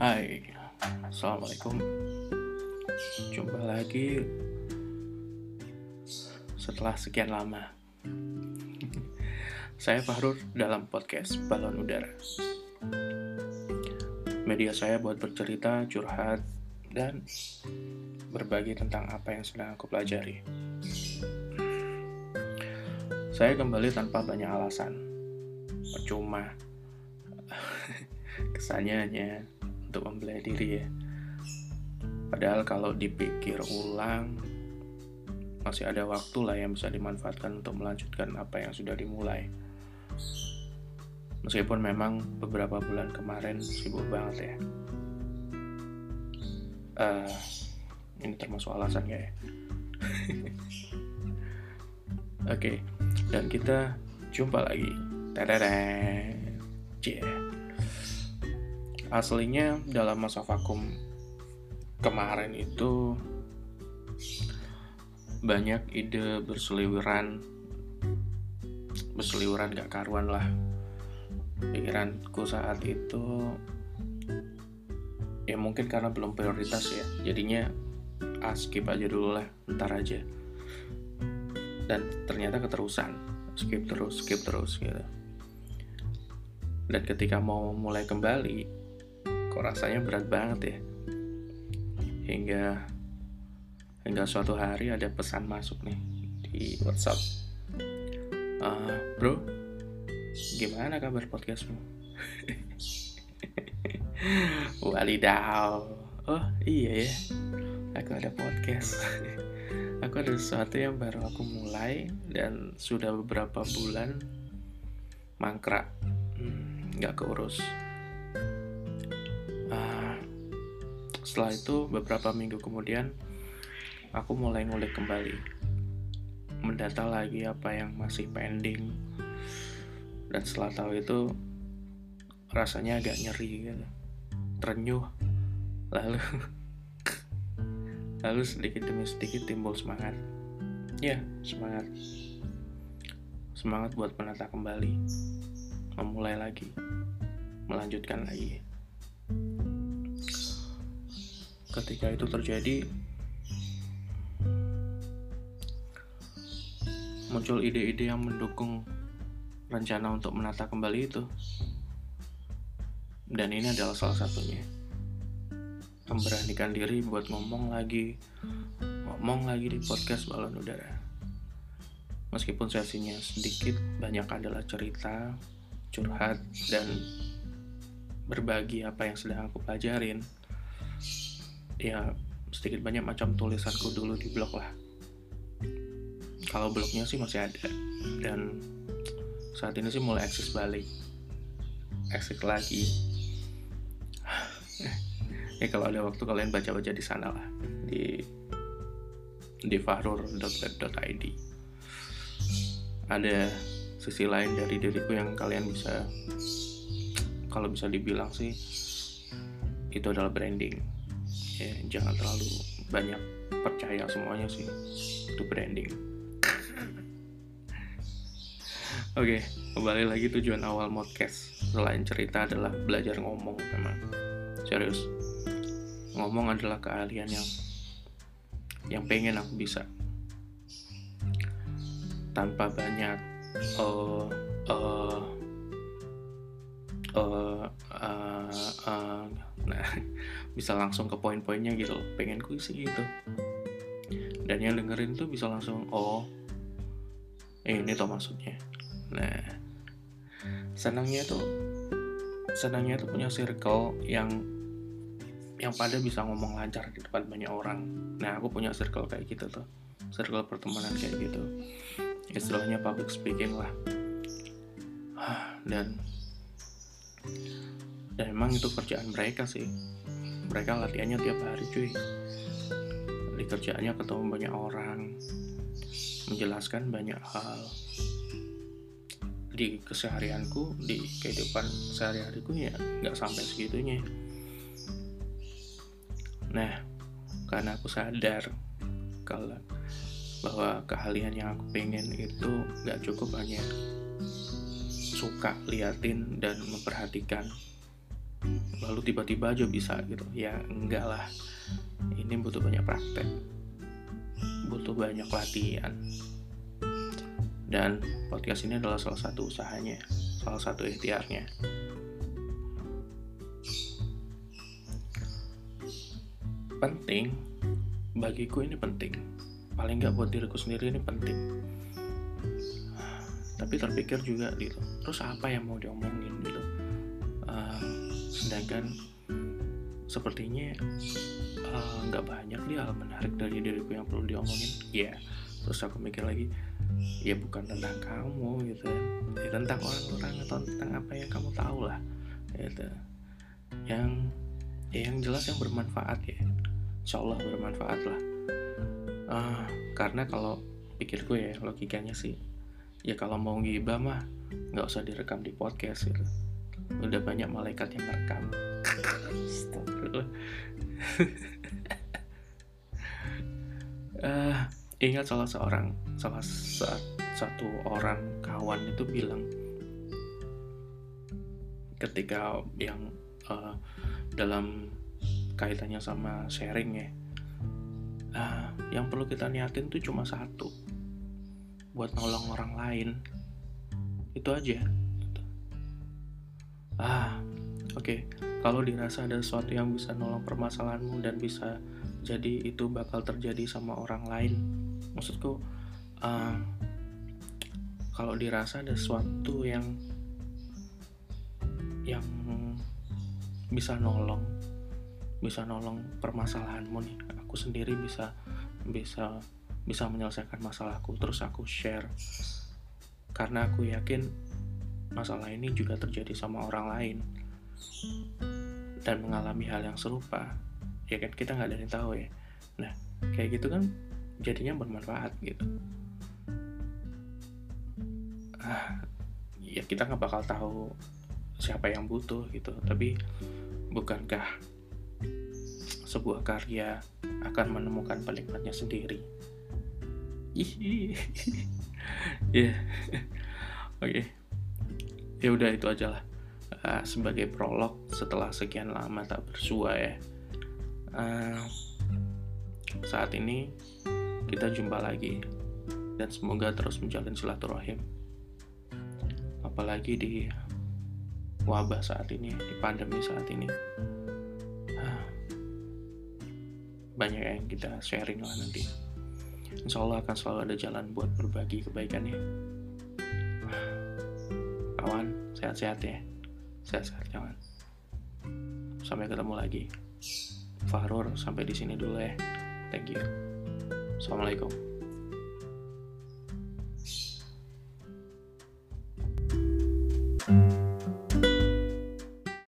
Hai, Assalamualaikum. Jumpa lagi. Setelah sekian lama. Saya Fahrur dalam podcast Balon Udara. Media saya buat bercerita, curhat, dan berbagi tentang apa yang sedang aku pelajari. Saya kembali tanpa banyak alasan. Percuma. Kesannya hanya untuk membela diri ya. Padahal kalau dipikir ulang, masih ada waktu lah yang bisa dimanfaatkan untuk melanjutkan apa yang sudah dimulai. Meskipun memang beberapa bulan kemarin sibuk banget ya. Uh, ini termasuk alasan ya? Oke, okay. dan kita jumpa lagi. Tadada. Yeah aslinya dalam masa vakum kemarin itu banyak ide berseliweran berseliweran gak karuan lah. Pikiranku saat itu ya mungkin karena belum prioritas ya. Jadinya ah skip aja dulu lah ntar aja. Dan ternyata keterusan. Skip terus skip terus gitu. Dan ketika mau mulai kembali kok rasanya berat banget ya? Hingga hingga suatu hari ada pesan masuk nih di WhatsApp. Uh, bro gimana kabar podcastmu? Walidaw oh iya ya. Aku ada podcast. Aku ada sesuatu yang baru aku mulai dan sudah beberapa bulan mangkrak. Hmm, nggak hmm, keurus setelah itu beberapa minggu kemudian aku mulai ngulik kembali. Mendata lagi apa yang masih pending. Dan setelah tahu itu rasanya agak nyeri gitu. Terenyuh. Lalu lalu sedikit demi sedikit timbul semangat. Ya semangat. Semangat buat menata kembali. Memulai lagi. Melanjutkan lagi ketika itu terjadi muncul ide-ide yang mendukung rencana untuk menata kembali itu. Dan ini adalah salah satunya. Memberanikan diri buat ngomong lagi ngomong lagi di podcast balon udara. Meskipun sesinya sedikit banyak adalah cerita curhat dan berbagi apa yang sedang aku pelajarin ya sedikit banyak macam tulisanku dulu di blog lah. Kalau blognya sih masih ada. Dan saat ini sih mulai eksis balik. Eksis lagi. Ya kalau ada waktu kalian baca-baca di sana lah. Di di farur.web.id ada sisi lain dari diriku yang kalian bisa kalau bisa dibilang sih itu adalah branding ya jangan terlalu banyak percaya semuanya sih. Itu branding. Oke okay, kembali lagi tujuan awal podcast. Selain cerita adalah belajar ngomong memang. Serius. Ngomong adalah keahlian yang yang pengen aku bisa. Tanpa banyak uh, uh, uh, uh, uh, nah bisa langsung ke poin-poinnya gitu loh. Pengenku sih gitu. Dan yang dengerin tuh bisa langsung oh eh, ini tuh maksudnya. Nah senangnya tuh senangnya tuh punya circle yang yang pada bisa ngomong lancar di depan banyak orang. Nah aku punya circle kayak gitu tuh. Circle pertemanan kayak gitu. Istilahnya public speaking lah. Dan dan emang itu kerjaan mereka sih mereka latihannya tiap hari cuy. Di kerjaannya ketemu banyak orang menjelaskan banyak hal. Di keseharianku di kehidupan sehari-hariku ya nggak sampai segitunya. Nah karena aku sadar kalau bahwa keahlian yang aku pengen itu nggak cukup hanya suka liatin dan memperhatikan lalu tiba-tiba aja bisa gitu. Ya enggak lah. Ini butuh banyak praktek. Butuh banyak latihan. Dan podcast ini adalah salah satu usahanya. Salah satu ikhtiarnya. Penting. Bagiku ini penting. Paling nggak buat diriku sendiri ini penting. Tapi terpikir juga gitu. Terus apa yang mau diomongin gitu sedangkan sepertinya eh, nggak uh, banyak nih hal menarik dari diriku yang perlu diomongin. Ya yeah. terus aku mikir lagi ya bukan tentang kamu gitu kan ya tentang orang-orang atau tentang apa yang kamu tahu lah gitu. Yang ya yang jelas yang bermanfaat ya. Insya Allah bermanfaat lah. Uh, karena kalau pikirku ya logikanya sih ya kalau mau gibah mah nggak usah direkam di podcast gitu udah banyak malaikat yang merekam uh, ingat salah seorang salah satu orang kawan itu bilang ketika yang uh, dalam kaitannya sama sharing ya uh, yang perlu kita niatin tuh cuma satu buat nolong orang lain. Itu aja ah oke okay. kalau dirasa ada sesuatu yang bisa nolong permasalahanmu dan bisa jadi itu bakal terjadi sama orang lain maksudku uh, kalau dirasa ada sesuatu yang yang bisa nolong bisa nolong permasalahanmu nih aku sendiri bisa bisa bisa menyelesaikan masalahku terus aku share karena aku yakin masalah ini juga terjadi sama orang lain dan mengalami hal yang serupa. Ya kan kita nggak ada yang tahu ya. Nah kayak gitu kan jadinya bermanfaat gitu. Ah, ya kita nggak bakal tahu siapa yang butuh gitu. Tapi bukankah sebuah karya akan menemukan penikmatnya sendiri? Ya oke ya udah itu aja lah. Uh, sebagai prolog setelah sekian lama tak bersua ya. Uh, saat ini kita jumpa lagi. Dan semoga terus menjalin silaturahim. Apalagi di wabah saat ini di pandemi saat ini. Uh, banyak yang kita sharing lah nanti. Insya Allah akan selalu ada jalan buat berbagi kebaikannya sehat-sehat ya. Sehat-sehat kawan sampai ketemu lagi. Fahrur sampai di sini dulu ya. Thank you. Assalamualaikum